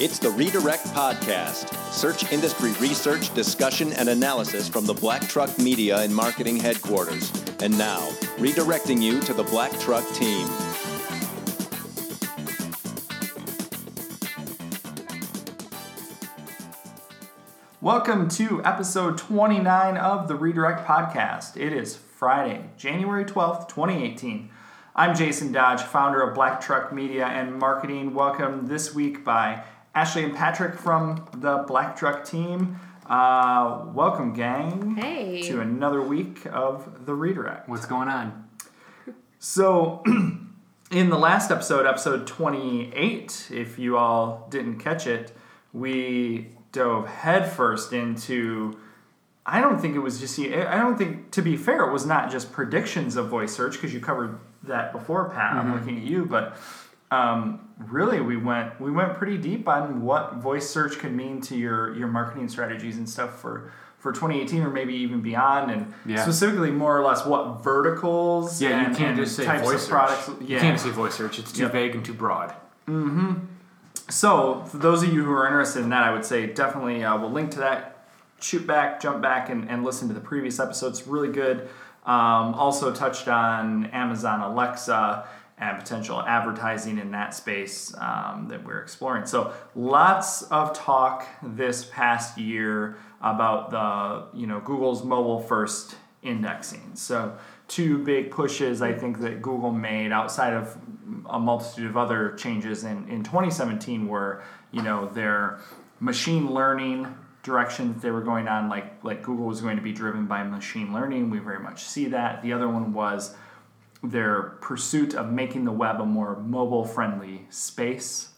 It's the Redirect Podcast. Search industry research, discussion, and analysis from the Black Truck Media and Marketing Headquarters. And now, redirecting you to the Black Truck team. Welcome to episode 29 of the Redirect Podcast. It is Friday, January 12th, 2018. I'm Jason Dodge, founder of Black Truck Media and Marketing. Welcome this week by Ashley and Patrick from the Black Truck team. Uh, welcome, gang. Hey. To another week of the Redirect. What's going on? So, in the last episode, episode 28, if you all didn't catch it, we dove headfirst into. I don't think it was just. I don't think, to be fair, it was not just predictions of voice search because you covered that before, Pat. I'm looking at you, but um, really we went we went pretty deep on what voice search could mean to your your marketing strategies and stuff for for 2018 or maybe even beyond and Yeah. specifically more or less what verticals Yeah, and, you can't just say types voice of search. products You can't say voice search. It's too Yep. vague and too broad. mm-hmm so for those of you who are interested in that i would say definitely uh, we'll link to that shoot back jump back and, and listen to the previous episodes really good um, also touched on amazon alexa and potential advertising in that space um, that we're exploring. So lots of talk this past year about the you know google's mobile first indexing. So two big pushes i think that google made outside of a multitude of other changes in, in 2017 were you know their machine learning direction that they were going on like like google was going to be driven by machine learning. We very much see that. The other one was their pursuit of making the web a more mobile friendly space.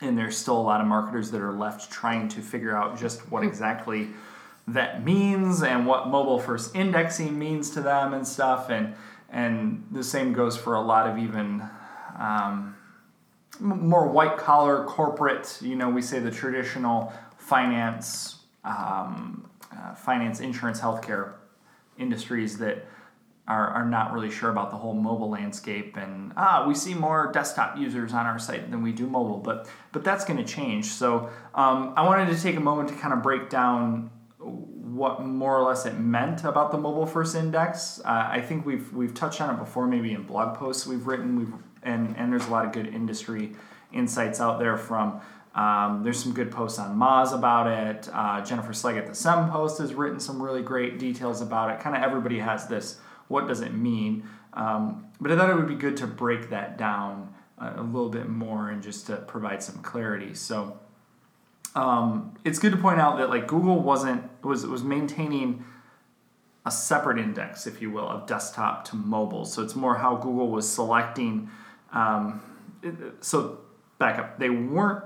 And there's still a lot of marketers that are left trying to figure out just what exactly that means and what mobile first indexing means to them and stuff. And and the same goes for a lot of even um, more white collar corporate you know we say the traditional finance um, uh, finance insurance healthcare industries that are, are not really sure about the whole mobile landscape and ah we see more desktop users on our site than we do mobile but but that's going to change so um, i wanted to take a moment to kind of break down what more or less it meant about the mobile first index uh, i think we've we've touched on it before maybe in blog posts we've written we've and and there's a lot of good industry insights out there from um, there's some good posts on Moz about it. Uh, Jennifer Slegg at the SEM Post has written some really great details about it. Kind of everybody has this. What does it mean? Um, but I thought it would be good to break that down a, a little bit more and just to provide some clarity. So um, it's good to point out that like Google wasn't was was maintaining a separate index, if you will, of desktop to mobile. So it's more how Google was selecting. Um, so back up, they weren't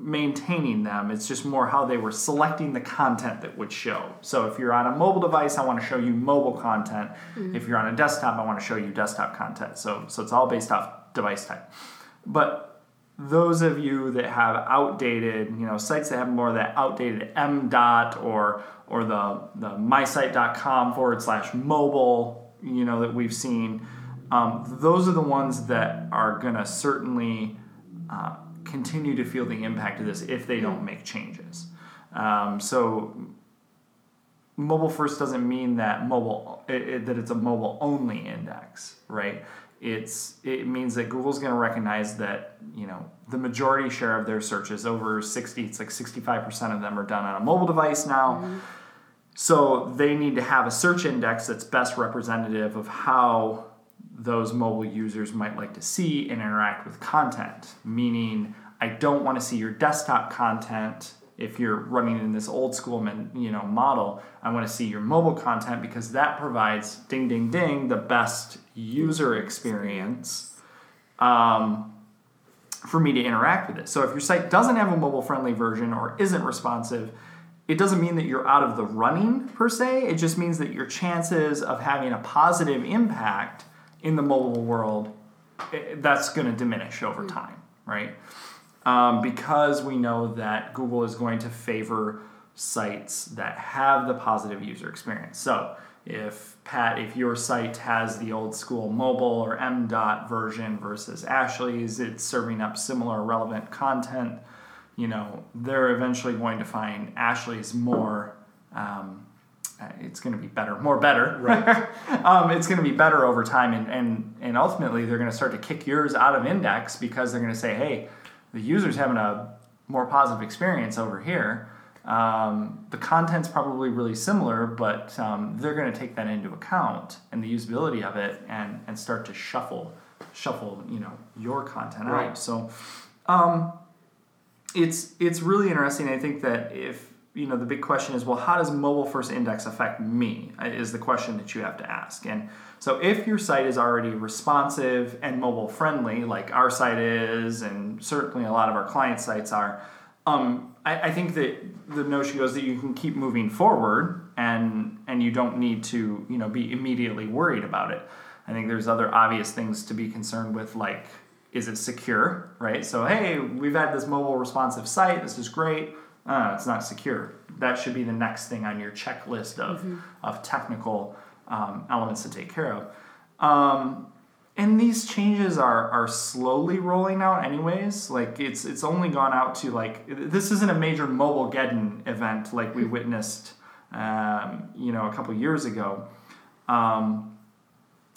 maintaining them. It's just more how they were selecting the content that would show. So if you're on a mobile device, I want to show you mobile content. If you're on a desktop, I want to show you desktop content. So so it's all based off device type. But those of you that have outdated, you know, sites that have more of that outdated M dot or or the the mysite.com forward slash mobile, you know, that we've seen, um, those are the ones that are gonna certainly uh, continue to feel the impact of this if they don't make changes. Um, so mobile first doesn't mean that mobile it, it- that it's a mobile only index, right? It's it means that Google's going to recognize that you know the majority share of their searches, over sixty, it's like sixty five percent of them are done on a mobile device now. So they need to have a search index that's best representative of how those mobile users might like to see and interact with content. Meaning, I don't want to see your desktop content if you're running in this old school man- you know model. I want to see your mobile content because that provides ding ding ding the best user experience um, for me to interact with it. So if your site doesn't have a mobile friendly version or isn't responsive, it doesn't mean that you're out of the running per se. It just means that your chances of having a positive impact in the mobile world eh, that's going to diminish over time, right? Um, because we know that Google is going to favor sites that have the positive user experience. So if Pat, if your site has the old school mobile or MDOT version versus Ashley's, it's serving up similar relevant content. You know, they're eventually going to find Ashley's more. Um, uh, it's going to be better, more better. Right. um, it's going to be better over time, and, and and ultimately they're going to start to kick yours out of index because they're going to say, hey, the user's having a more positive experience over here. Um, the content's probably really similar, but um, they're going to take that into account and the usability of it, and and start to shuffle shuffle you know your content Right. out. So. Um, it's it's really interesting. I think that if you know the big question is, well, how does mobile first index affect me? uh, Is the question that you have to ask. And so if your site is already responsive and mobile friendly, like our site is, and certainly a lot of our client sites are, um, I, I think that the notion goes that you can keep moving forward and and you don't need to you know be immediately worried about it. I think there's other obvious things to be concerned with, like is it secure, right? So hey, we've had this mobile responsive site. This is great. Uh, it's not secure. That should be the next thing on your checklist of of technical um, elements to take care of. Um, and these changes are are slowly rolling out anyways like it's it's only gone out to like this isn't a major mobile geddon event like we witnessed um, you know a couple years ago um,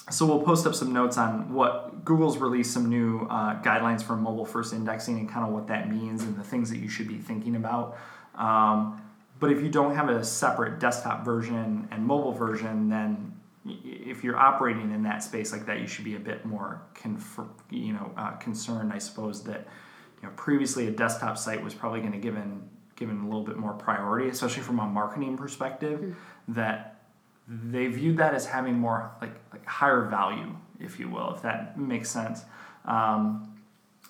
so we'll post up some notes on what google's released some new uh, guidelines for mobile first indexing and kind of what that means and the things that you should be thinking about um, but if you don't have a separate desktop version and mobile version then if you're operating in that space like that, you should be a bit more confer- you know uh, concerned, I suppose that you know previously a desktop site was probably going to given given a little bit more priority, especially from a marketing perspective. That they viewed that as having more like like higher value, if you will, if that makes sense. Um,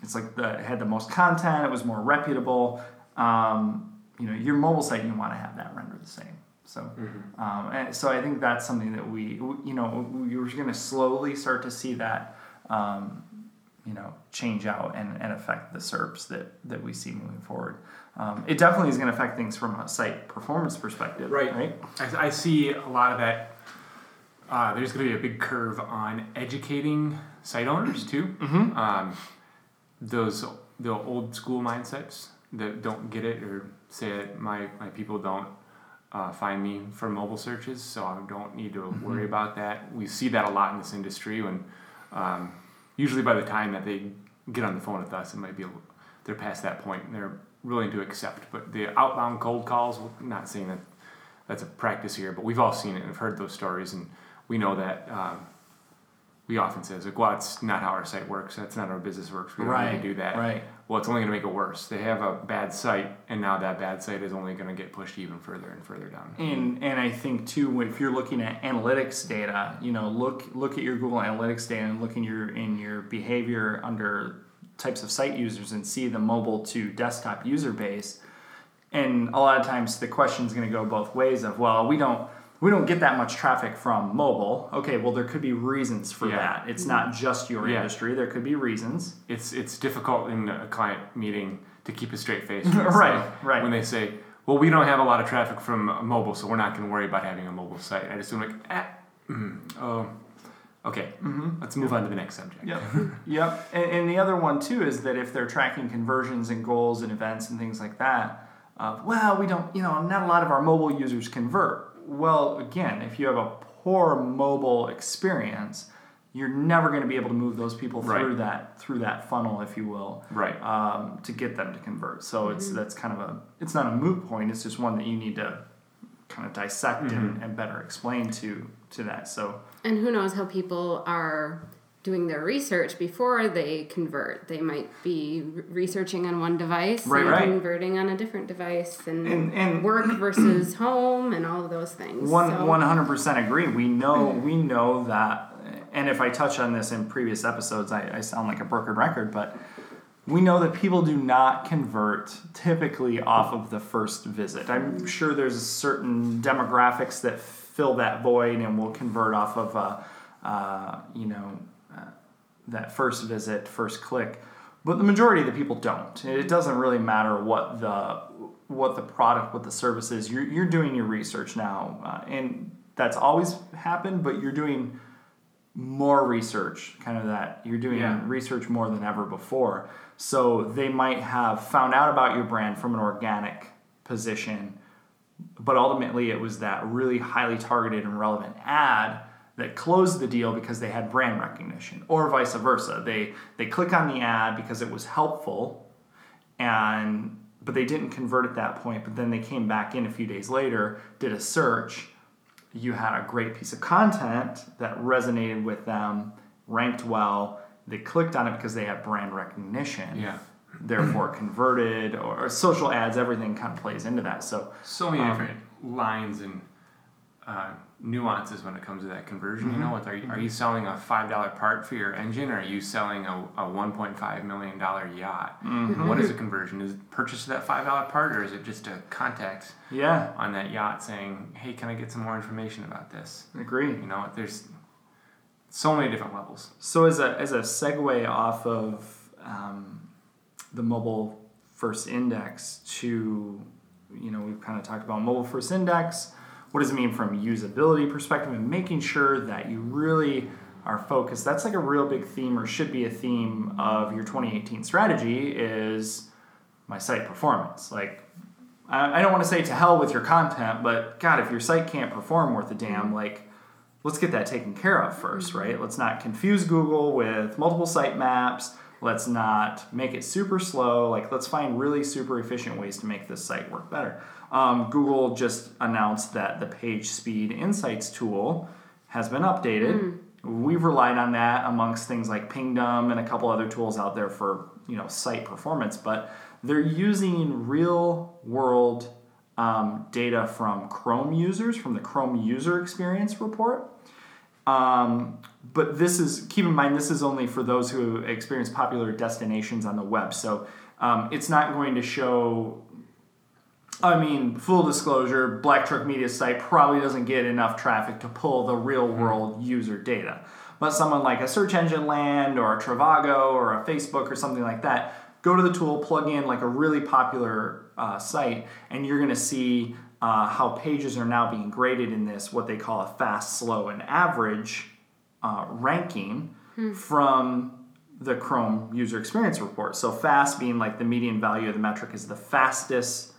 it's like the it had the most content, it was more reputable. Um, you know, your mobile site you want to have that render the same. So, um, and so I think that's something that we, you know, you're going to slowly start to see that, um, you know, change out and, and affect the SERPs that, that we see moving forward. Um, it definitely is going to affect things from a site performance perspective, Right. Right. I, I see a lot of that. Uh, there's going to be a big curve on educating site owners too. Mm-hmm. Um, those the old school mindsets that don't get it or say that my my people don't uh, find me for mobile searches, so I don't need to worry about that. We see that a lot in this industry when um, usually by the time that they get on the phone with us, it might be they're past that point and they're willing to accept. But the outbound cold calls, not saying that that's a practice here, but we've all seen it and have heard those stories, and we know that. Um, we often say, like, well, that's not how our site works. That's not how our business works. We don't Right, to do that. right. Well, it's only going to make it worse. They have a bad site, and now that bad site is only going to get pushed even further and further down. And and I think too, if you're looking at analytics data, you know, look look at your Google Analytics data and look in your in your behavior under types of site users and see the mobile to desktop user base. And a lot of times the question is going to go both ways of well, we don't we don't get that much traffic from mobile. Okay, well there could be reasons for Yeah. that. It's not just your Yeah. industry. There could be reasons. It's it's difficult in a client meeting to keep a straight face. Right, right. When they say, "Well, we don't have a lot of traffic from mobile, so we're not going to worry about having a mobile site," I just am like, ah, mm, oh, okay, let's move on to the next subject. Yep. yep. And, and the other one too is that if they're tracking conversions and goals and events and things like that, uh, well, we don't, you know, not a lot of our mobile users convert. Well, again, if you have a poor mobile experience, you're never going to be able to move those people Right. through that through that funnel, if you will, Right. um, to get them to convert. So it's that's kind of a it's not a moot point. It's just one that you need to kind of dissect and, and better explain to to that. So And who knows how people are doing their research before they convert. They might be researching on one device Right, and right. converting on a different device and, And- and- work versus home and all of those things. One one hundred percent agree. We know we know that, and if I touch on this in previous episodes, I, I sound like a broken record, but we know that people do not convert typically off of the first visit. I'm sure there's certain demographics that fill that void and will convert off of a, uh, you know, that first visit, first click. But the majority of the people don't. It doesn't really matter what the what the product, what the service is. You're, you're doing your research now, uh, and that's always happened, but you're doing more research, kind of that you're doing Yeah. research more than ever before. So they might have found out about your brand from an organic position, but ultimately it was that really highly targeted and relevant ad that closed the deal because they had brand recognition, or vice versa. They they click on the ad because it was helpful, and but they didn't convert at that point. But then they came back in a few days later, did a search. You had a great piece of content that resonated with them, ranked well. They clicked on it because they had brand recognition. Yeah. Therefore, converted or, social ads, everything kind of plays into that. So so many Um, different lines and uh, nuances when it comes to that conversion. Mm-hmm. You know, what are you, are you selling a five dollar part for your engine, or are you selling a, a one point five million dollar yacht? Mm-hmm. What is a conversion? Is it purchase of that five dollar part, or is it just a contact yeah, on that yacht saying, "Hey, can I get some more information about this?" agree. You know, there's so many different levels. So as a as a segue off of um, the mobile first index to you know we've kind of talked about mobile first index. What does it mean from usability perspective and making sure that you really are focused? That's like a real big theme or should be a theme of your 2018 strategy is my site performance. Like I don't want to say to hell with your content, but God, if your site can't perform worth a damn, mm-hmm. like let's get that taken care of 1st mm-hmm. right? Let's not confuse Google with multiple site maps. Let's not make it super slow. Like, let's find really super efficient ways to make this site work better. Um, Google just announced that the Page Speed Insights tool has been updated. We've relied on that amongst things like Pingdom and a couple other tools out there for you know site performance, but they're using real world um, data from Chrome users from the Chrome User Experience Report. Um, but this is keep in mind this is only for those who experience popular destinations on the web. So um, it's not going to show. I mean, full disclosure, Black Truck Media site probably doesn't get enough traffic to pull the real world user data. But someone like a search engine land or a Trivago or a Facebook or something like that, go to the tool, plug in like a really popular uh, site, and you're going to see uh, how pages are now being graded in this what they call a fast, slow, and average uh, ranking from the Chrome user experience report. So fast being like the median value of the metric is the fastest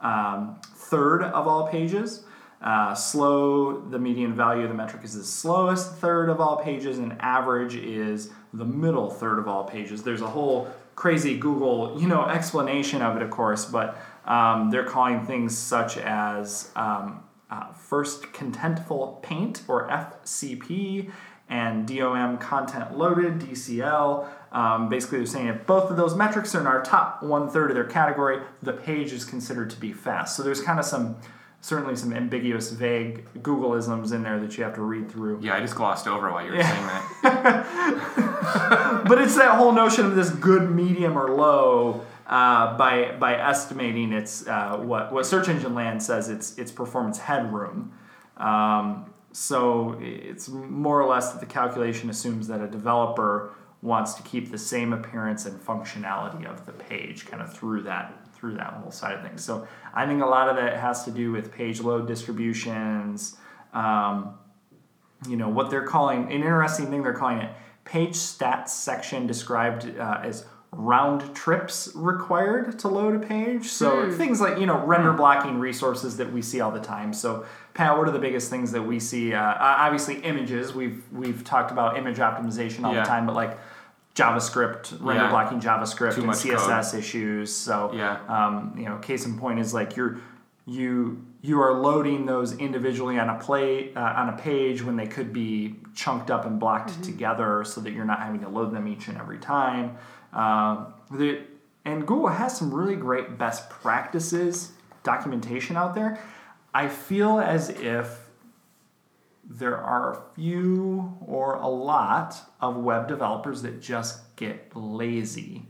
um, third of all pages. Uh, slow, the median value of the metric is the slowest third of all pages, and average is the middle third of all pages. There's a whole crazy Google, you know, explanation of it, of course, but um, they're calling things such as um, uh, first contentful paint or FCP and DOM content loaded DCL. Um, basically, they're saying if both of those metrics are in our top one third of their category, the page is considered to be fast. So there's kind of some, certainly some ambiguous, vague Googleisms in there that you have to read through. Yeah, I just glossed over while you were Yeah. saying that. but it's that whole notion of this good, medium, or low uh, by by estimating its uh, what what Search Engine Land says its its performance headroom. Um, so it's more or less that the calculation assumes that a developer wants to keep the same appearance and functionality of the page, kind of through that through that whole side of things. So I think a lot of that has to do with page load distributions. Um, you know what they're calling an interesting thing they're calling it page stats section described uh, as round trips required to load a page. So things like you know render blocking resources that we see all the time. So pat what are the biggest things that we see? Uh, obviously images. We've we've talked about image optimization all Yeah. the time but like javascript render Yeah. blocking javascript Too and css issues. So Yeah. um, you know case in point is like you're you you are loading those individually on a play uh, on a page when they could be chunked up and blocked together so that you're not having to load them each and every time um, the, and google has some really great best practices documentation out there. I feel as if there are a few or a lot of web developers that just get lazy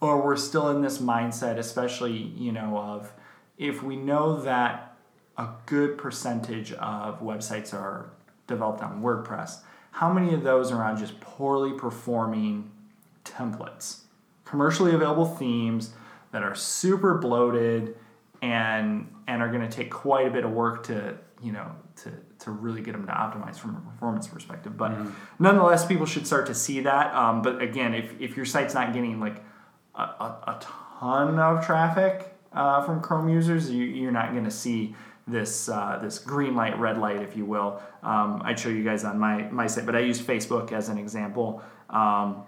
or we're still in this mindset especially you know of if we know that a good percentage of websites are developed on wordpress how many of those are on just poorly performing templates commercially available themes that are super bloated and and are going to take quite a bit of work to you know to to really get them to optimize from a performance perspective. But Mm-hmm. nonetheless, people should start to see that. Um, but again, if, if your site's not getting like a, a, a ton of traffic uh, from Chrome users, you, you're not going to see this uh, this green light, red light, if you will. Um, I'd show you guys on my, my site, but I use Facebook as an example. Um,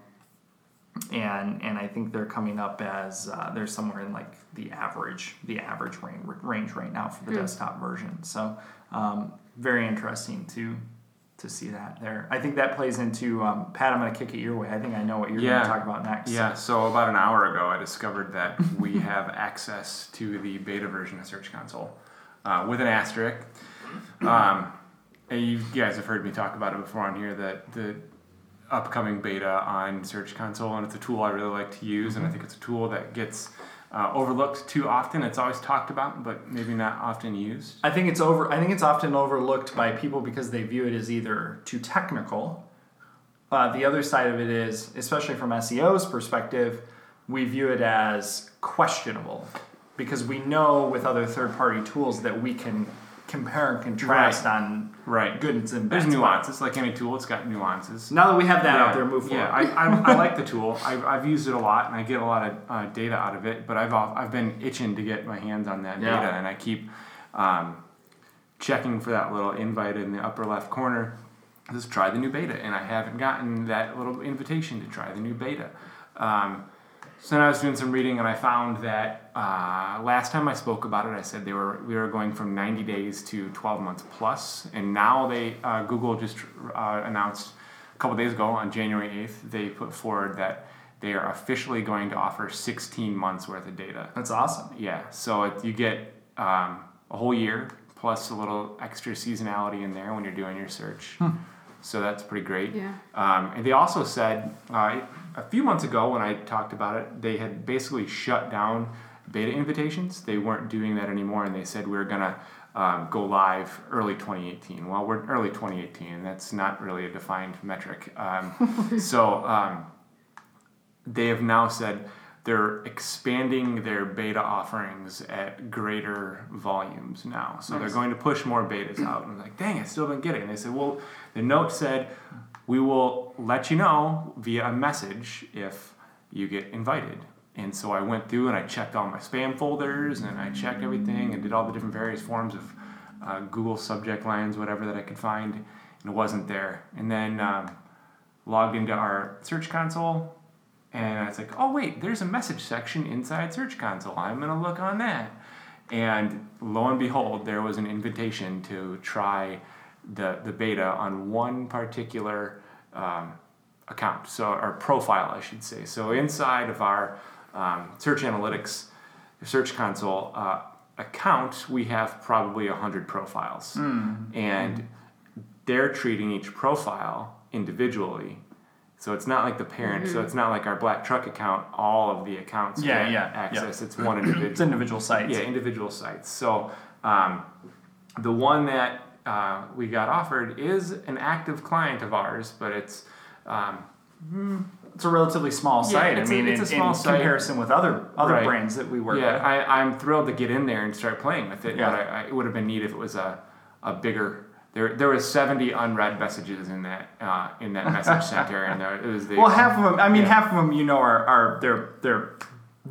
and and I think they're coming up as uh, they're somewhere in like the average the average range, range right now for the desktop version. So um, very interesting to to see that there. I think that plays into um, Pat. I'm going to kick it your way. I think I know what you're Yeah. going to talk about next. Yeah, so about an hour ago, I discovered that we have access to the beta version of Search Console uh, with an asterisk. Um, and you guys have heard me talk about it before on here that the upcoming beta on Search Console, and it's a tool I really like to use, and I think it's a tool that gets uh, overlooked too often. It's always talked about, but maybe not often used. I think it's over. I think it's often overlooked by people because they view it as either too technical. Uh, the other side of it is, especially from SEO's perspective, we view it as questionable because we know with other third-party tools that we can compare and contrast on Right. goods and There's bads. nuances, like any tool, it's got nuances. Now that we have that yeah, out there, move forward. Yeah, I, I, I like the tool. I've, I've used it a lot, and I get a lot of uh, data out of it. But I've I've been itching to get my hands on that Yeah. data, and I keep um, checking for that little invite in the upper left corner. Just try the new beta, and I haven't gotten that little invitation to try the new beta. Um, so then I was doing some reading, and I found that uh, last time I spoke about it, I said they were we were going from 90 days to 12 months plus, and now they uh, Google just uh, announced a couple days ago on January 8th they put forward that they are officially going to offer 16 months worth of data. That's awesome. Yeah, so it, you get um, a whole year plus a little extra seasonality in there when you're doing your search. So that's pretty great. Yeah. Um, and they also said uh, a few months ago when I talked about it, they had basically shut down beta invitations. They weren't doing that anymore, and they said we are gonna um, go live early 2018. Well, we're early 2018, and that's not really a defined metric. Um, so um, they have now said they're expanding their beta offerings at greater volumes now. So they're going to push more betas out. And I'm like, dang, I still didn't get it. And they said, well, the note said, we will let you know via a message if you get invited. And so I went through and I checked all my spam folders and I checked everything and did all the different various forms of uh, Google subject lines, whatever that I could find, and it wasn't there. And then um, logged into our Search Console, and I was like, oh wait, there's a message section inside Search Console. I'm gonna look on that. And lo and behold, there was an invitation to try the the beta on one particular um, account, so or profile, I should say. So inside of our um, Search Analytics, Search Console uh, account, we have probably hundred profiles, and they're treating each profile individually. So it's not like the parent. So it's not like our black truck account. All of the accounts Yeah, get yeah, yeah. access. It's one individual. It's individual sites. Yeah, individual sites. So um, the one that uh, we got offered is an active client of ours, but it's um, It's a relatively small Yeah, site. it's I a- mean, it's a in, small in site. comparison with other other Right. brands that we work yeah. with. I, I'm thrilled to get in there and start playing with it. Yeah. But I, I, it would have been neat if it was a, a bigger. There, there was 70 unread messages in that uh, in that message center, and there, it was the Well, half of them. I mean, Yeah. half of them, you know, are are they're they're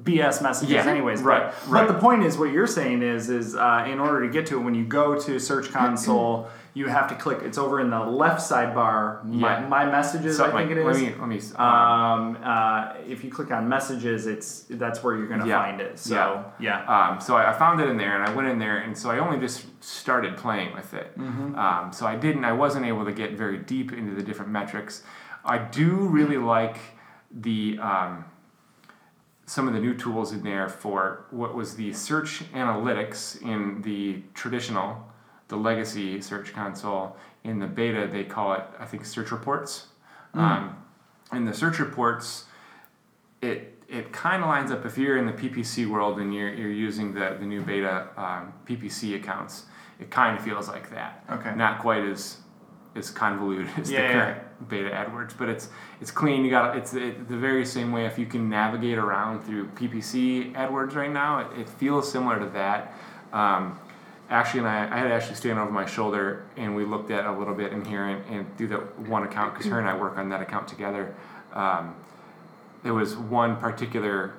BS messages, Yeah, anyways. right, But, right. but the point is, what you're saying is, is uh, in order to get to it, when you go to Search Console, you have to click. It's over in the left sidebar. My, Yeah. my messages, I think it is. Let me let me. Um, um, uh, if you click on messages, it's that's where you're gonna Yeah. find it. So yeah, Um, so I, I found it in there, and I went in there, and so I only just started playing with it. Mm-hmm. Um, so I didn't, I wasn't able to get very deep into the different metrics. I do really like the um, some of the new tools in there for what was the search analytics in the traditional, the legacy Search Console. In the beta, they call it, I think, search reports. Um, in the search reports, it it kind of lines up if you're in the PPC world and you're, you're using the, the new beta um, PPC accounts. It kind of feels like that. Okay. Not quite as as convoluted as Yeah, the current beta AdWords, but it's it's clean. You got it's it, the very same way. If you can navigate around through PPC AdWords right now, it, it feels similar to that. Um, Ashley and I, I had Ashley stand over my shoulder, and we looked at a little bit in here and, and through the one account because her and I work on that account together. Um, there was one particular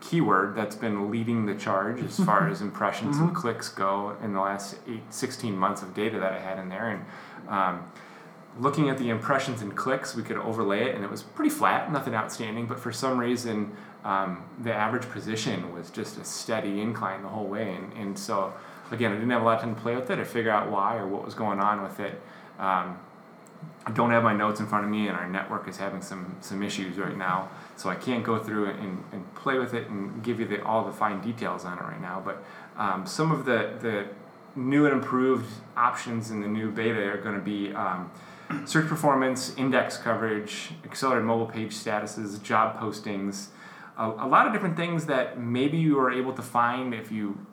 keyword that's been leading the charge as far as impressions and clicks go in the last eight, 16 months of data that I had in there. And um, looking at the impressions and clicks, we could overlay it, and it was pretty flat, nothing outstanding. But for some reason, um, the average position was just a steady incline the whole way. And, and so, again, I didn't have a lot of time to play with it or figure out why or what was going on with it. Um, I don't have my notes in front of me, and our network is having some some issues right now, so I can't go through and, and play with it and give you the, all the fine details on it right now. But um, some of the the new and improved options in the new beta are going to be um, search performance, index coverage, accelerated mobile page statuses, job postings, a, a lot of different things that maybe you are able to find if you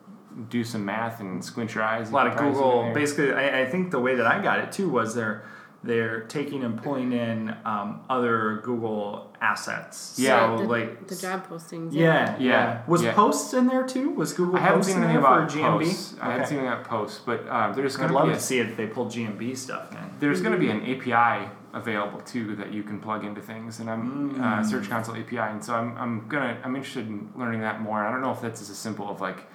do some math and squint your eyes. a lot of you can probably see it Google. Basically, I, I think the way that I got it too was they're they're taking and pulling in um, other Google assets. Yeah. so the, like the job postings. Yeah, yeah. Yeah, Was yeah. posts in there too? Was Google? I haven't Posts seen in anything about GMB? posts. I haven't Okay. seen anything about posts, but um, there's I'd going to love be a, to see it if they pull GMB stuff in. there's going to be an API available too that you can plug into things, and I'm uh, Mm. Search Console API, and so I'm, I'm gonna I'm interested in learning that more. I don't know if that's as simple of like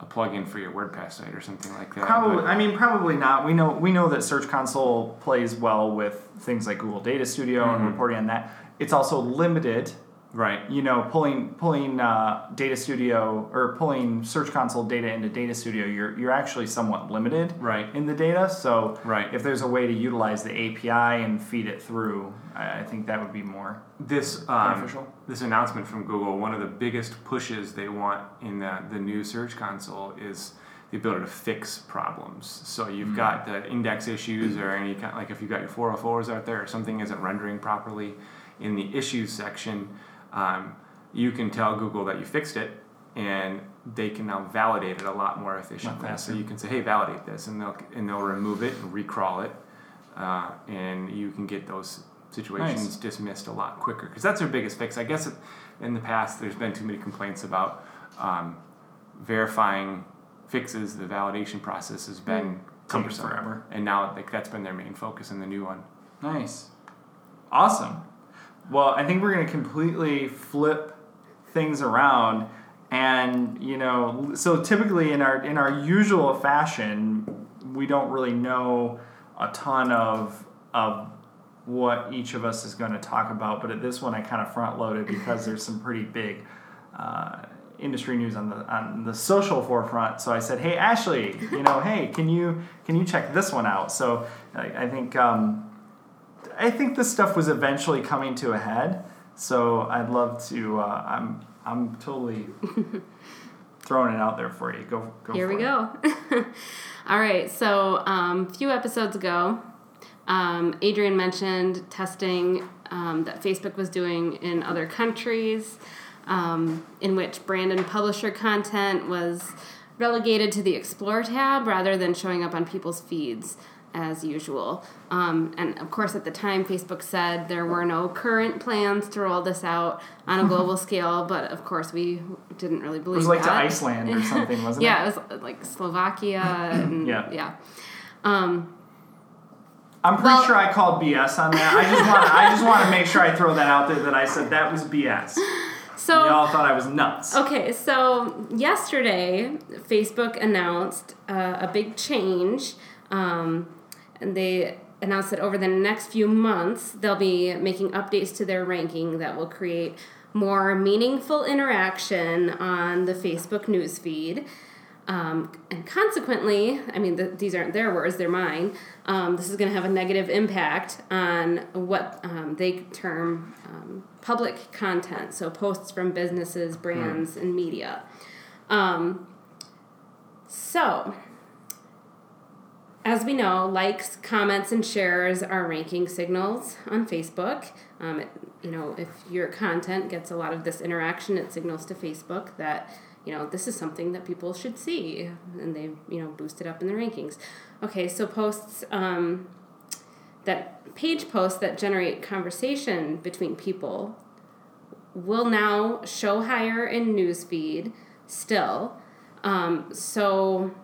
a plugin for your WordPress site or something like that. Probably, but- I mean, probably not. We know we know that Search Console plays well with things like Google Data Studio and Mhm. reporting on that. It's also limited. Right. You know, pulling pulling uh, Data Studio or pulling Search Console data into Data Studio, you're you're actually somewhat limited Right. in the data. So Right. if there's a way to utilize the API and feed it through, I, I think that would be more This um, beneficial. this announcement from Google, one of the biggest pushes they want in the, the new Search Console is the ability to fix problems. So you've Mm. got the index issues or any kind like if you've got your 404s out there or something isn't rendering properly in the issues section, um, you can tell Google that you fixed it and they can now validate it a lot more efficiently. So you can say, hey, validate this, and they'll and they'll remove it and recrawl it, uh, and you can get those situations Nice. dismissed a lot quicker because that's their biggest fix. I guess in the past there's been too many complaints about um, verifying fixes. The validation process has been cumbersome, forever. and now like that's been their main focus in the new one. Nice. Awesome. Well, I think we're going to completely flip things around and, you know, so typically in our in our usual fashion, we don't really know a ton of of what each of us is going to talk about, but at this one I kind of front loaded because there's some pretty big uh, industry news on the on the social forefront. So I said, "Hey Ashley, you know, hey, can you can you check this one out?" So I, I think um, I think this stuff was eventually coming to a head. So I'd love to. Uh, I'm I'm totally throwing it out there for you. Go go. Here we it. go. All right. So, um, a few episodes ago, um, Adrian mentioned testing um, that Facebook was doing in other countries, um, in which brand and publisher content was relegated to the Explore tab rather than showing up on people's feeds as usual. Um, and of course, at the time, Facebook said there were no current plans to roll this out on a global scale, but of course, we didn't really believe It was like to. Iceland or something, wasn't it? Yeah, it was uh, like Slovakia and Yeah. yeah. Um, I'm pretty Well- sure I called BS on that. I just want I just want to make sure I throw that out there that I said that was BS. so Y'all thought I was nuts. okay, so yesterday Facebook announced uh, a big change, um, and they announced that over the next few months they'll be making updates to their ranking that will create more meaningful interaction on the Facebook newsfeed. Um, and consequently, I mean, th- these aren't their words, they're mine. Um, this is going to have a negative impact on what um, they term um, public content, so posts from businesses, brands, and media. Um, so, as we know, likes, comments, and shares are ranking signals on Facebook. Um, it, you know, if your content gets a lot of this interaction, it signals to Facebook that you know this is something that people should see, and they you know boost it up in the rankings. Okay, so posts um, that page posts that generate conversation between people will now show higher in newsfeed still. Um, so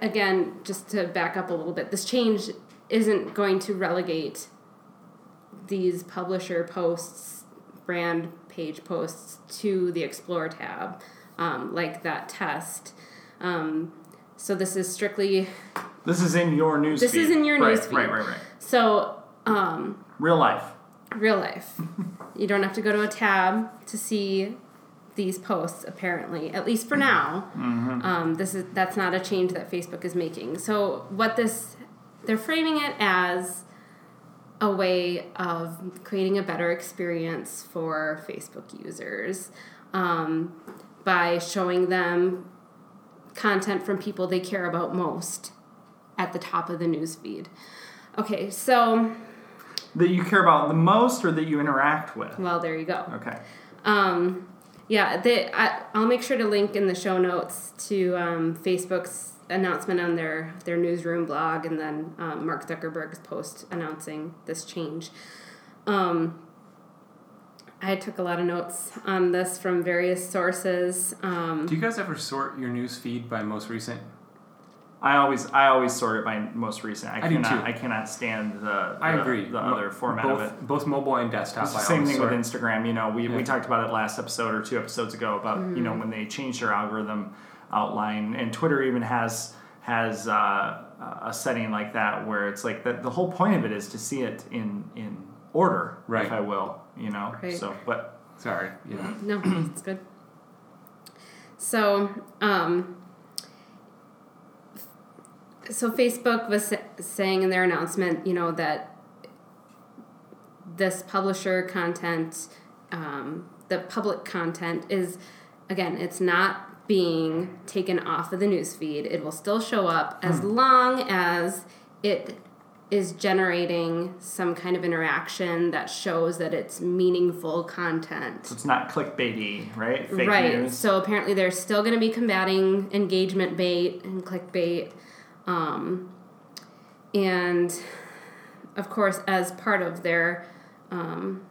again, just to back up a little bit, this change isn't going to relegate these publisher posts, brand page posts to the Explore tab, um, like that test. Um, so this is strictly This is in your news. This feed. is in your right, news feed. Right, right, right. so um, Real life. real life. you don't have to go to a tab to see these posts. Apparently, at least for now, um, this is that's not a change that Facebook is making. So what this they're framing it as a way of creating a better experience for Facebook users um, by showing them content from people they care about most at the top of the news feed. Okay, so That you care about the most, or that you interact with. well, there you go. Okay. Um, yeah, they, I, I'll make sure to link in the show notes to um, Facebook's announcement on their, their newsroom blog and then um, Mark Zuckerberg's post announcing this change. Um, I took a lot of notes on this from various sources. Um, Do you guys ever sort your news feed by most recent? I always I always sort it by most recent. I, I do cannot too. I cannot stand the, I agree. the Mo- other format both, of it. Both mobile and desktop. It's the same always thing with. Instagram. You know, we, we talked about it last episode or two episodes ago about you know when they changed their algorithm outline, and Twitter even has has uh, a setting like that where it's like the, the whole point of it is to see it in in order, Right. if I will. You know, Right. so but Sorry. Yeah. No, it's good. So, um, so Facebook was saying in their announcement, you know, that this publisher content, um, the public content is, again, it's not being taken off of the newsfeed. It will still show up as long as it is generating some kind of interaction that shows that it's meaningful content. So it's not clickbaity, right? Fake right. news. So apparently they're still going to be combating engagement bait and clickbait. Um, and of course, as part of their um,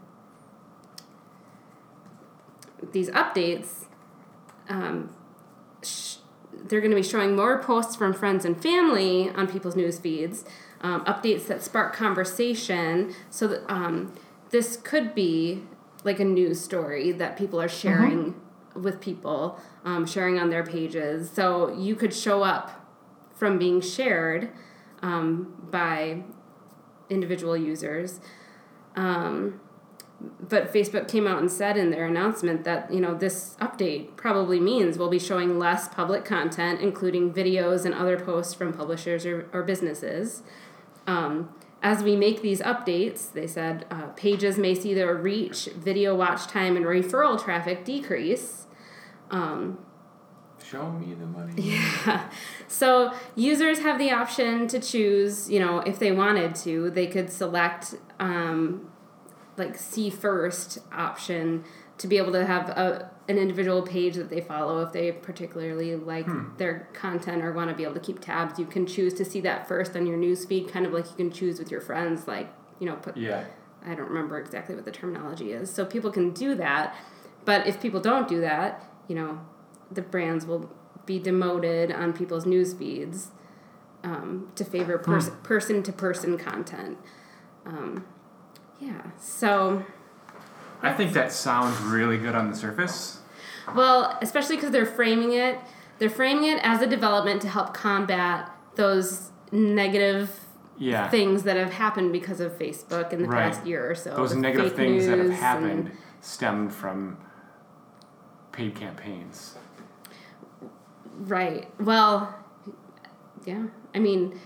these updates, um, sh- they're going to be showing more posts from friends and family on people's news feeds, um, updates that spark conversation. So that um, this could be like a news story that people are sharing with people, um, sharing on their pages. So you could show up from being shared um, by individual users. Um, but Facebook came out and said in their announcement that you know this update probably means we'll be showing less public content, including videos and other posts from publishers or, or businesses. Um, as we make these updates, they said uh, pages may see their reach, video watch time, and referral traffic decrease. Show me the money. Yeah. So users have the option to choose, you know, if they wanted to, they could select um, like see first option to be able to have a, an individual page that they follow if they particularly like their content or want to be able to keep tabs. You can choose to see that first on your news feed, kind of like you can choose with your friends, like, you know, put Yeah. I don't remember exactly what the terminology is. So people can do that, but if people don't do that, you know, the brands will be demoted on people's news feeds um, to favor pers- person to person content. Um, yeah. So, I think that sounds really good on the surface. well, especially because they're framing it, they're framing it as a development to help combat those negative Yeah. things that have happened because of Facebook in the Right. past year or so. Those negative things that have happened stemmed from paid campaigns. Right. Well, yeah. I mean,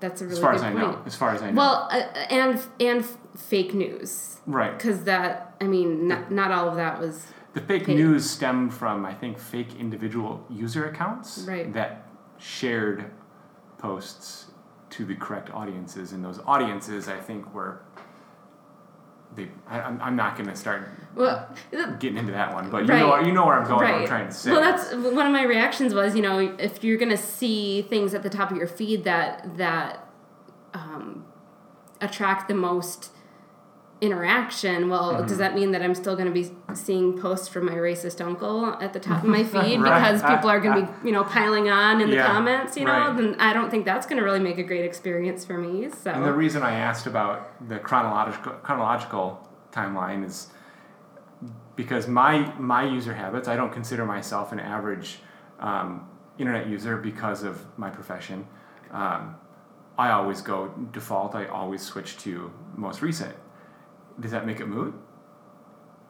that's a really as far good as I point. know. As far as I know. Well, uh, and and fake news right. because that I mean not, not all of that was The fake paid. news stemmed from, I think, fake individual user accounts Right. that shared posts to the correct audiences, and those audiences, I think, were. I, I'm, I'm not going to start well. getting into that one, but you Right. know you know where I'm going. Right. I'm trying to say. Well, that's one of my reactions was, you know, if you're gonna see things at the top of your feed that that um, attract the most interaction. Well, Mm-hmm. does that mean that I'm still going to be seeing posts from my racist uncle at the top of my feed Right. because people are going to be, you know, piling on in the Yeah, comments, you know? right. Then I don't think that's going to really make a great experience for me. So And the reason I asked about the chronological chronological timeline is because my my user habits, I don't consider myself an average um, internet user because of my profession. Um, I always go default. I always switch to most recent. Does that make it moot?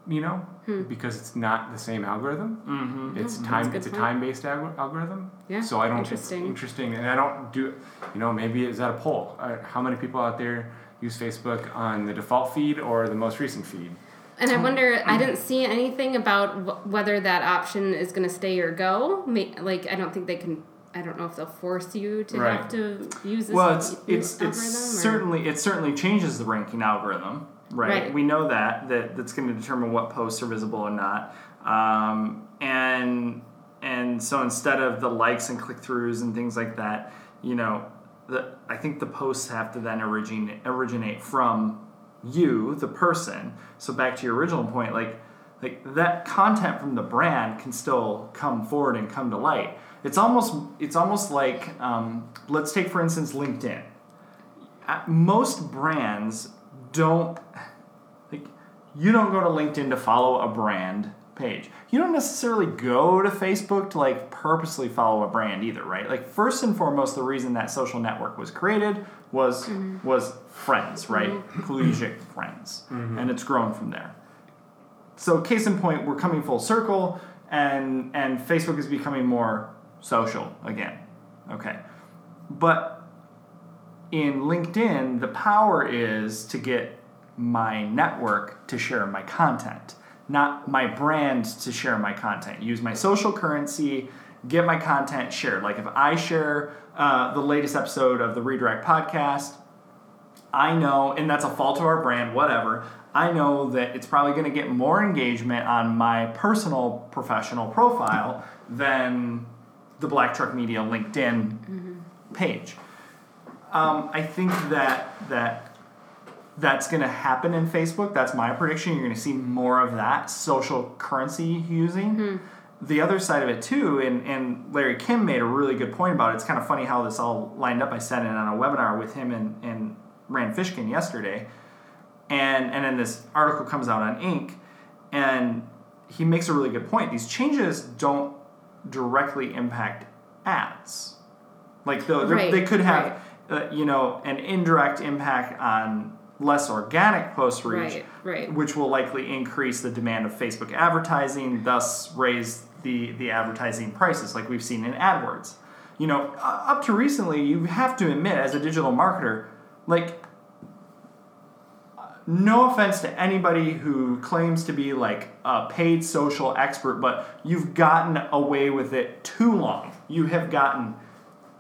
You know, because it's not the same algorithm. Mm-hmm. It's Hmm. time. good It's a time-based alg- algorithm. Yeah, So I don't. interesting. It's interesting, and I don't do. You know, maybe is that a poll? Uh, how many people out there use Facebook on the default feed or the most recent feed? And I wonder, I didn't see anything about wh- whether that option is going to stay or go. Ma- Like, I don't think they can. I don't know if they'll force you to Right. have to use this. Well, it's new it's it's algorithm, or- certainly it certainly changes the ranking algorithm, right? Right. We know that that that's going to determine what posts are visible or not, um, and and so instead of the likes and click throughs and things like that, you know, the I think the posts have to then originate originate from you, the person. So back to your original point, like like that content from the brand can still come forward and come to light. It's almost it's almost like um, let's take for instance LinkedIn. Uh, Most brands don't like you don't go to LinkedIn to follow a brand page. You don't necessarily go to Facebook to like purposely follow a brand either, right? Like first and foremost, the reason that social network was created was mm-hmm. was friends, right? Mm-hmm. Collegiate friends, mm-hmm. and it's grown from there. So case in point, we're coming full circle, and and Facebook is becoming more social again. Okay, but in LinkedIn, the power is to get my network to share my content, not my brand to share my content. Use my social currency, get my content shared. Like if I share uh, the latest episode of the Redirect podcast, I know, and that's a fault of our brand, whatever. I know that it's probably going to get more engagement on my personal professional profile than the Black Truck Media LinkedIn page. Um, I think that that that's going to happen in Facebook. That's my prediction. You're going to see more of that social currency using. The other side of it too, and, and Larry Kim made a really good point about it. It's kind of funny how this all lined up. I sat in on a webinar with him and, and Rand Fishkin yesterday, and and then this article comes out on Inc. and he makes a really good point. These changes don't directly impact ads. Like the, Right, they could have, uh, you know, an indirect impact on less organic post reach, Right, right. which will likely increase the demand of Facebook advertising, thus raise the the advertising prices, like we've seen in AdWords. You know, uh, up to recently, you have to admit, as a digital marketer, like no offense to anybody who claims to be like a paid social expert, but you've gotten away with it too long. You have gotten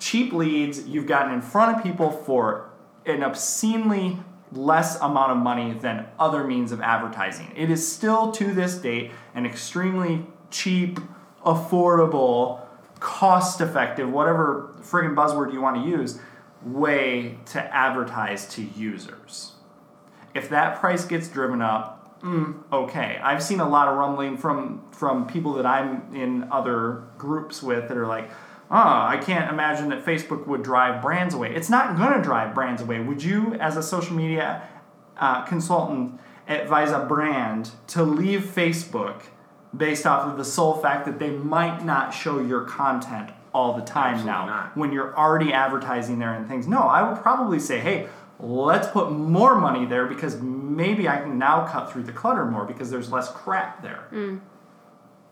cheap leads, you've gotten in front of people for an obscenely less amount of money than other means of advertising. It is still to this date an extremely cheap, affordable, cost effective, whatever friggin' buzzword you want to use, way to advertise to users if that price gets driven up, mm, okay. I've seen a lot of rumbling from from people that I'm in other groups with that are like, oh, I can't imagine that Facebook would drive brands away. It's not going to drive brands away. Would you, as a social media uh, consultant, advise a brand to leave Facebook based off of the sole fact that they might not show your content all the time Absolutely now not. when you're already advertising there and things? No, I would probably say, hey, let's put more money there because maybe I can now cut through the clutter more because there's less crap there.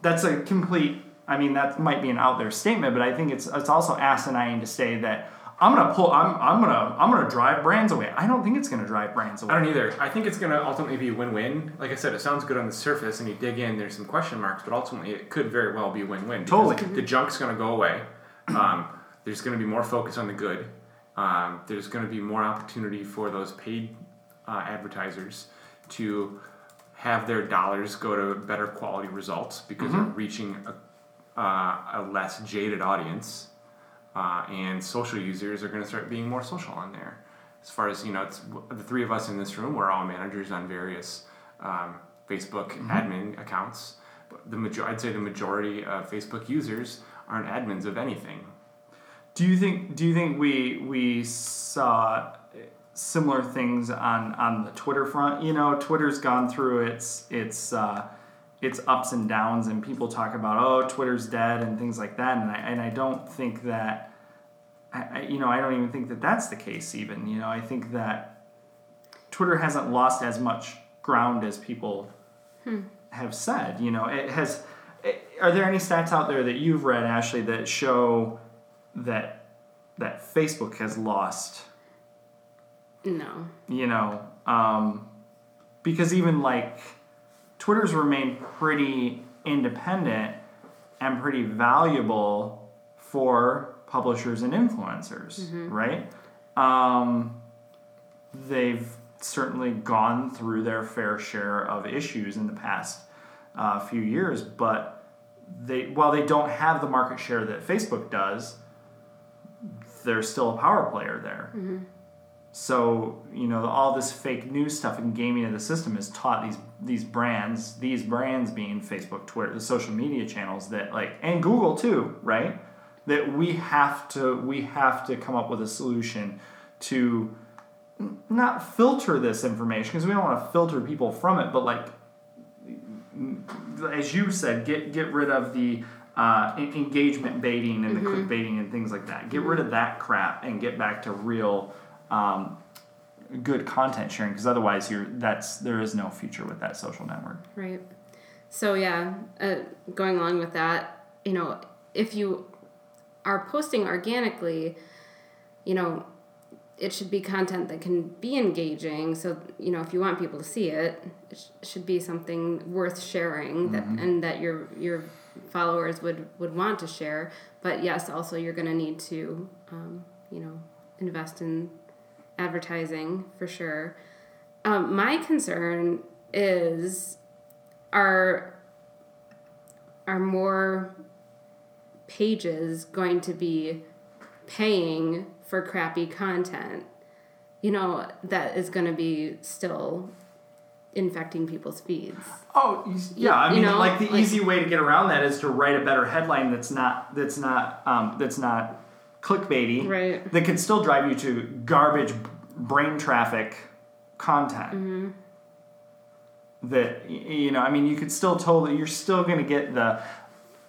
That's a complete. I mean, that might be an out there statement, but I think it's it's also asinine to say that I'm gonna pull. I'm I'm gonna I'm gonna drive brands away. I don't think it's gonna drive brands away. I don't either. I think it's going to ultimately be win-win. Like I said, it sounds good on the surface, and you dig in, there's some question marks, but ultimately it could very well be win-win. Totally. The junk's going to go away. Um, there's going to be more focus on the good. Um, there's going to be more opportunity for those paid uh, advertisers to have their dollars go to better quality results because they're reaching a, uh, a less jaded audience. Uh, and social users are going to start being more social on there. as far as you know, it's the three of us in this room. We're all managers on various um, Facebook admin accounts. But the major, I'd say the majority of Facebook users aren't admins of anything. Do you think? Do you think we we saw similar things on on the Twitter front? You know, Twitter's gone through its its uh, its ups and downs, and people talk about oh, Twitter's dead and things like that. And I and I don't think that. I, I- you know, I don't even think that that's the case. Even you know, I think that Twitter hasn't lost as much ground as people have said. You know, it has. It, are there any stats out there that you've read, Ashley, that show that that Facebook has lost? No. You know, um, because even like Twitter's remained pretty independent and pretty valuable for publishers and influencers, right? Um, they've certainly gone through their fair share of issues in the past uh, few years, but they while they don't have the market share that Facebook does, they're still a power player there. So you know all this fake news stuff and gaming of the system has taught these these brands, these brands being Facebook, Twitter, the social media channels that like and Google too, right? That we have to we have to come up with a solution to not filter this information because we don't want to filter people from it, but like as you said, get get rid of the uh, engagement baiting and the clickbaiting and things like that. Get rid of that crap and get back to real um, good content sharing because otherwise you're that's there is no future with that social network. Right. So yeah, uh, going along with that, you know, if you are posting organically, you know, it should be content that can be engaging. So you know, if you want people to see it, it sh- should be something worth sharing that and that your your followers would would want to share. But yes, also you're going to need to, um, you know, invest in advertising for sure. Um, my concern is are are more pages going to be paying for crappy content you know that is going to be still infecting people's feeds Oh, yeah. I you mean, know, like the like- easy way to get around that is to write a better headline that's not that's not um, that's not clickbaity. Right. That can still drive you to garbage brain traffic content. Mm-hmm. That you know, I mean, you could still totally. You're still going to get the,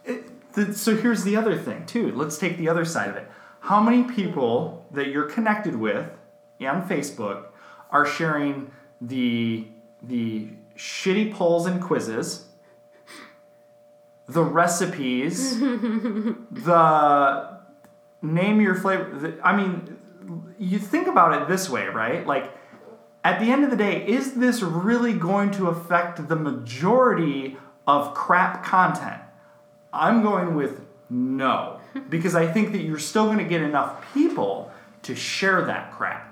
it, the. So here's the other thing too. Let's take the other side of it. How many people that you're connected with on Facebook are sharing the the shitty polls and quizzes, the recipes, the name your flavor. The, I mean, you think about it this way, right? Like, at the end of the day, is this really going to affect the majority of crap content? I'm going with no, because I think that you're still going to get enough people to share that crap.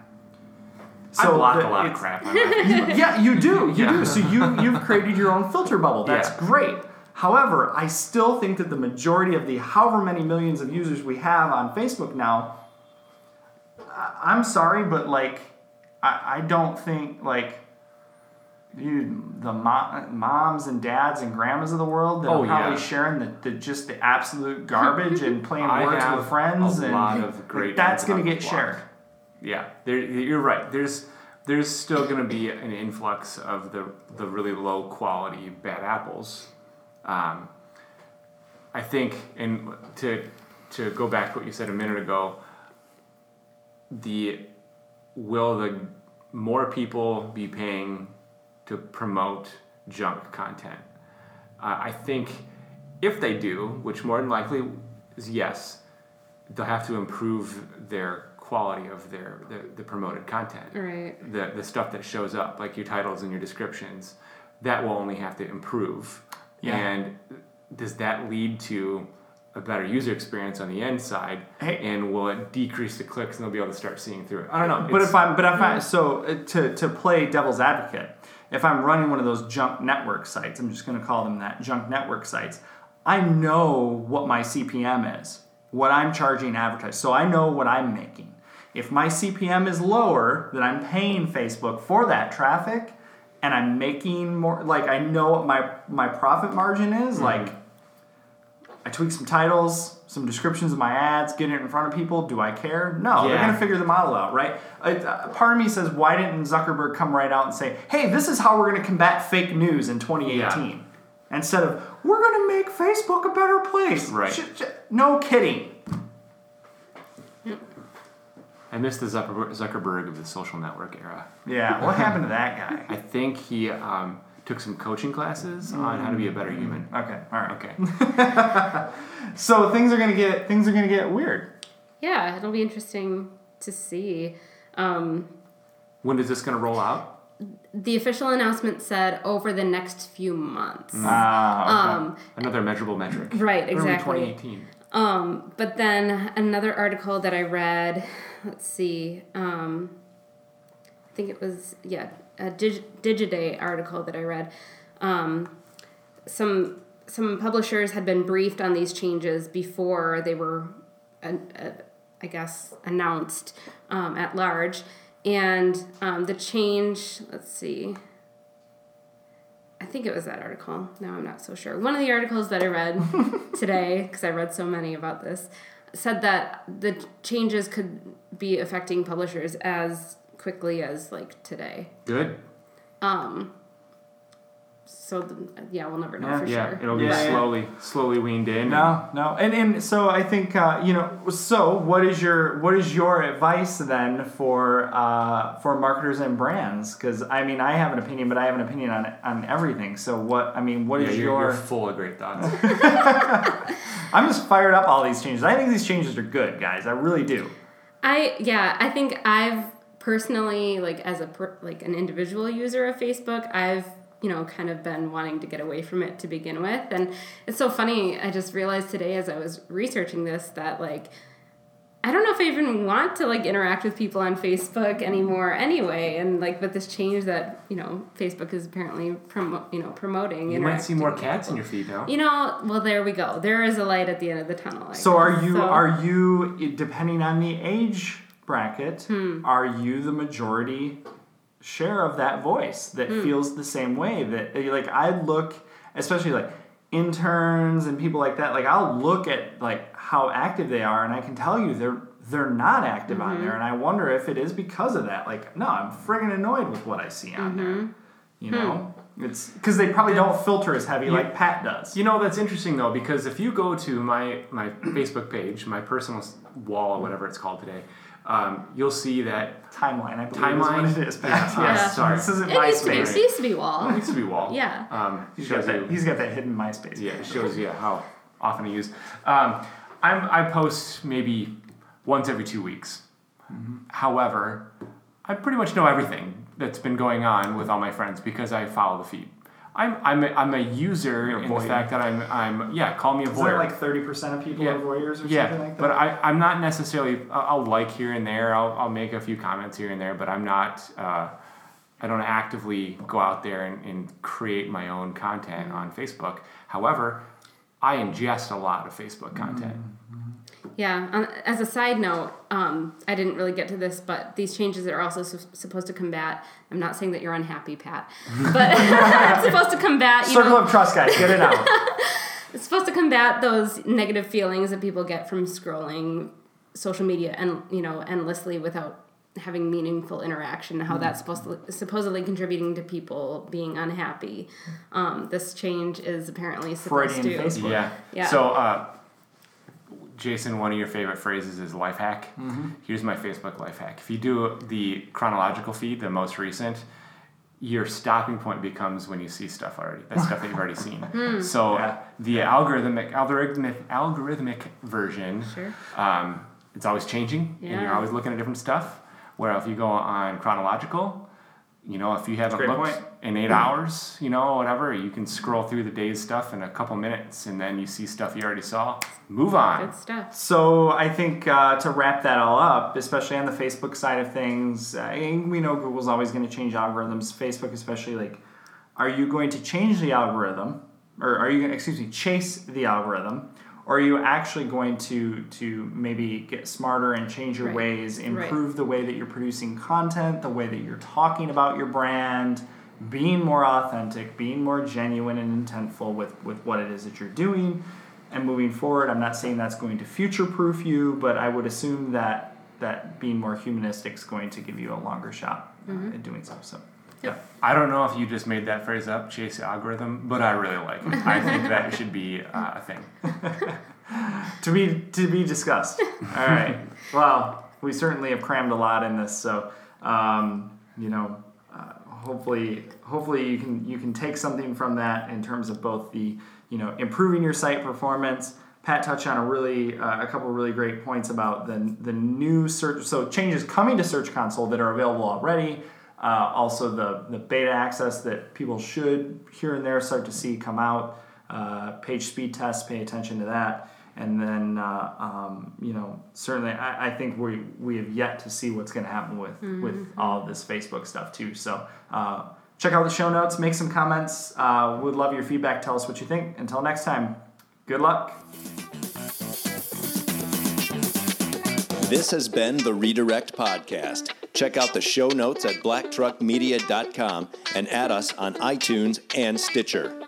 I block the- a lot of crap. Yeah, you do. You Yeah. do. So you you've created your own filter bubble. That's Yeah. great. However, I still think that the majority of the however many millions of users we have on Facebook now, I- I'm sorry, but like, I, I don't think like. Dude, the mo- moms and dads and grandmas of the world that Oh, are probably yeah. sharing the, the just the absolute garbage and playing I words with friends a and lot of like, great that's gonna get shared. Yeah, there, you're right. There's there's still going to be an influx of the the really low quality bad apples. Um, I think, and to to go back to what you said a minute ago, the will the more people be paying to promote junk content? Uh, I think if they do, which more than likely is yes, they'll have to improve their quality of their the, the promoted content right the, the stuff that shows up like your titles and your descriptions that will only have to improve Yeah. and does that lead to a better user experience on the end side Hey. and will it decrease the clicks and they'll be able to start seeing through it i don't know But if I'm, but if I, so uh, to to play devil's advocate, if I'm running one of those junk network sites, I'm just going to call them that junk network sites. I know what my CPM is, what I'm charging advertisers, so I know what I'm making. if my CPM is lower, then I'm paying Facebook for that traffic and I'm making more like I know what my my profit margin is, like I tweak some titles, some descriptions of my ads, get it in front of people. Do I care? No, they're going to figure the model out, right? A, a part of me says, why didn't Zuckerberg come right out and say, hey, this is how we're going to combat fake news in 2018? Instead of, we're going to make Facebook a better place. Right. Sh- sh- no kidding. I miss the Zuckerberg, Zuckerberg of the social network era. Yeah, what happened to that guy? I think he um, took some coaching classes on how to be a better human. Okay, all right. Okay. So things are gonna get things are gonna get weird. Yeah, it'll be interesting to see. Um, when is this going to roll out? the official announcement said over the next few months. Ah, okay. Um, Another measurable metric. right, Early exactly. 2018. Um, but then another article that I read, let's see, um, I think it was, yeah, a Dig- Digiday article that I read. Um, some some publishers had been briefed on these changes before they were, uh, uh, I guess, announced um, at large. And um, the change, let's see, I think it was that article. Now I'm not so sure. One of the articles that I read today, because I read so many about this, said that the changes could be affecting publishers as quickly as like today. Good. Um. So the, yeah, we'll never know Yeah. for Yeah, sure. it'll be Yeah, yeah. slowly, slowly weaned in. No, no, and and so I think uh, you know. So what is your what is your advice then for uh, for marketers and brands? Because I mean, I have an opinion, but I have an opinion on on everything. So what I mean, what Yeah, is you're, your? you're full of great thoughts. I'm just fired up. All these changes. I think these changes are good, guys. I really do. I yeah, I think I've personally like as a per, like an individual user of Facebook, I've you know kind of been wanting to get away from it to begin with, and it's so funny. I just realized today as I was researching this that like I don't know if I even want to like interact with people on Facebook anymore anyway, and like with this change that you know Facebook is apparently promo you know promoting. you might see more cats in your feed now. You know, well, there we go. There is a light at the end of the tunnel. I So are you So- are you depending on the age bracket? Hmm. Are you the majority share of that voice that Hmm. feels the same way? That like I look, especially like interns and people like that. Like I'll look at like how active they are, and I can tell you they're they're not active on Mm-hmm. there, and I wonder if it is because of that. Like no, I'm friggin' annoyed with what I see on Mm-hmm. there. You know, it's because they probably don't filter as heavy like Pat does. You know that's interesting though because if you go to my my Facebook page, my personal wall or whatever it's called today, um, you'll see that Timeline, I believe Timeline? is what it is. Pat. Yeah, Yes. sorry. This isn't It used to be. MySpace. It used to be wall. it used to be wall. Yeah. Um, He's got that. you. He's got that hidden MySpace. Yeah, it shows you how often I use. Um, I'm, I post maybe once every two weeks. However, I pretty much know everything that's been going on with all my friends because I follow the feed. I'm, I'm, a, I'm a user You're in the fact that I'm, I'm yeah, call me a Is voyeur. that like thirty percent of people Yeah. are voyeurs or yeah, something like that? but I, I'm not necessarily. I'll like here and there. I'll, I'll make a few comments here and there, but I'm not. Uh, I don't actively go out there and, and create my own content on Facebook. However, I ingest a lot of Facebook content. Yeah. As a side note, um, I didn't really get to this, but these changes are also su- supposed to combat. I'm not saying that you're unhappy, Pat, but it's supposed to combat. You Circle know, of trust, guys. Get it out. it's supposed to combat those negative feelings that people get from scrolling social media and you know endlessly without having meaningful interaction. How that's supposed to supposedly contributing to people being unhappy. Um, this change is apparently supposed Freudian to. Facebook. Yeah. Yeah. So, uh, Jason, one of your favorite phrases is life hack. Mm-hmm. Here's my Facebook life hack. If you do the chronological feed, the most recent, your stopping point becomes when you see stuff already. That's stuff that you've already seen. So Yeah. the algorithmic algorithmic algorithmic version, Sure. um, it's always changing, and you're always looking at different stuff. Where if you go on chronological, you know, if you haven't looked point. in eight hours, you know, whatever, you can scroll through the day's stuff in a couple minutes, and then you see stuff you already saw. Move on. Good stuff. So I think uh, to wrap that all up, especially on the Facebook side of things, uh, and we know Google's always going to change algorithms. Facebook, especially, like, are you going to change the algorithm, or are you going to, excuse me, chase the algorithm, or are you actually going to to maybe get smarter and change your Right. ways, Right. improve the way that you're producing content, the way that you're talking about your brand, being more authentic, being more genuine and intentful with with what it is that you're doing, and moving forward. I'm not saying that's going to future proof you, but I would assume that that being more humanistic is going to give you a longer shot uh, at doing so. So. Yeah. I don't know if you just made that phrase up, chase the algorithm, but I really like it. I think that should be uh, a thing. to be to be discussed. All right. Well, we certainly have crammed a lot in this, so um, you know, uh, hopefully, hopefully you can you can take something from that in terms of both the you know improving your site performance. Pat touched on a really uh, a couple of really great points about the the new search. So changes coming to Search Console that are available already. Uh, also the the beta access that people should here and there start to see come out. Uh, page speed tests, pay attention to that and then uh, um, you know certainly I, I think we we have yet to see what's going to happen with with all of this Facebook stuff too. So uh, check out the show notes, make some comments. Uh, would love your feedback. Tell us what you think. Until next time, good luck. This has been the Redirect Podcast. Check out the show notes at blacktruckmedia.com and add us on iTunes and Stitcher.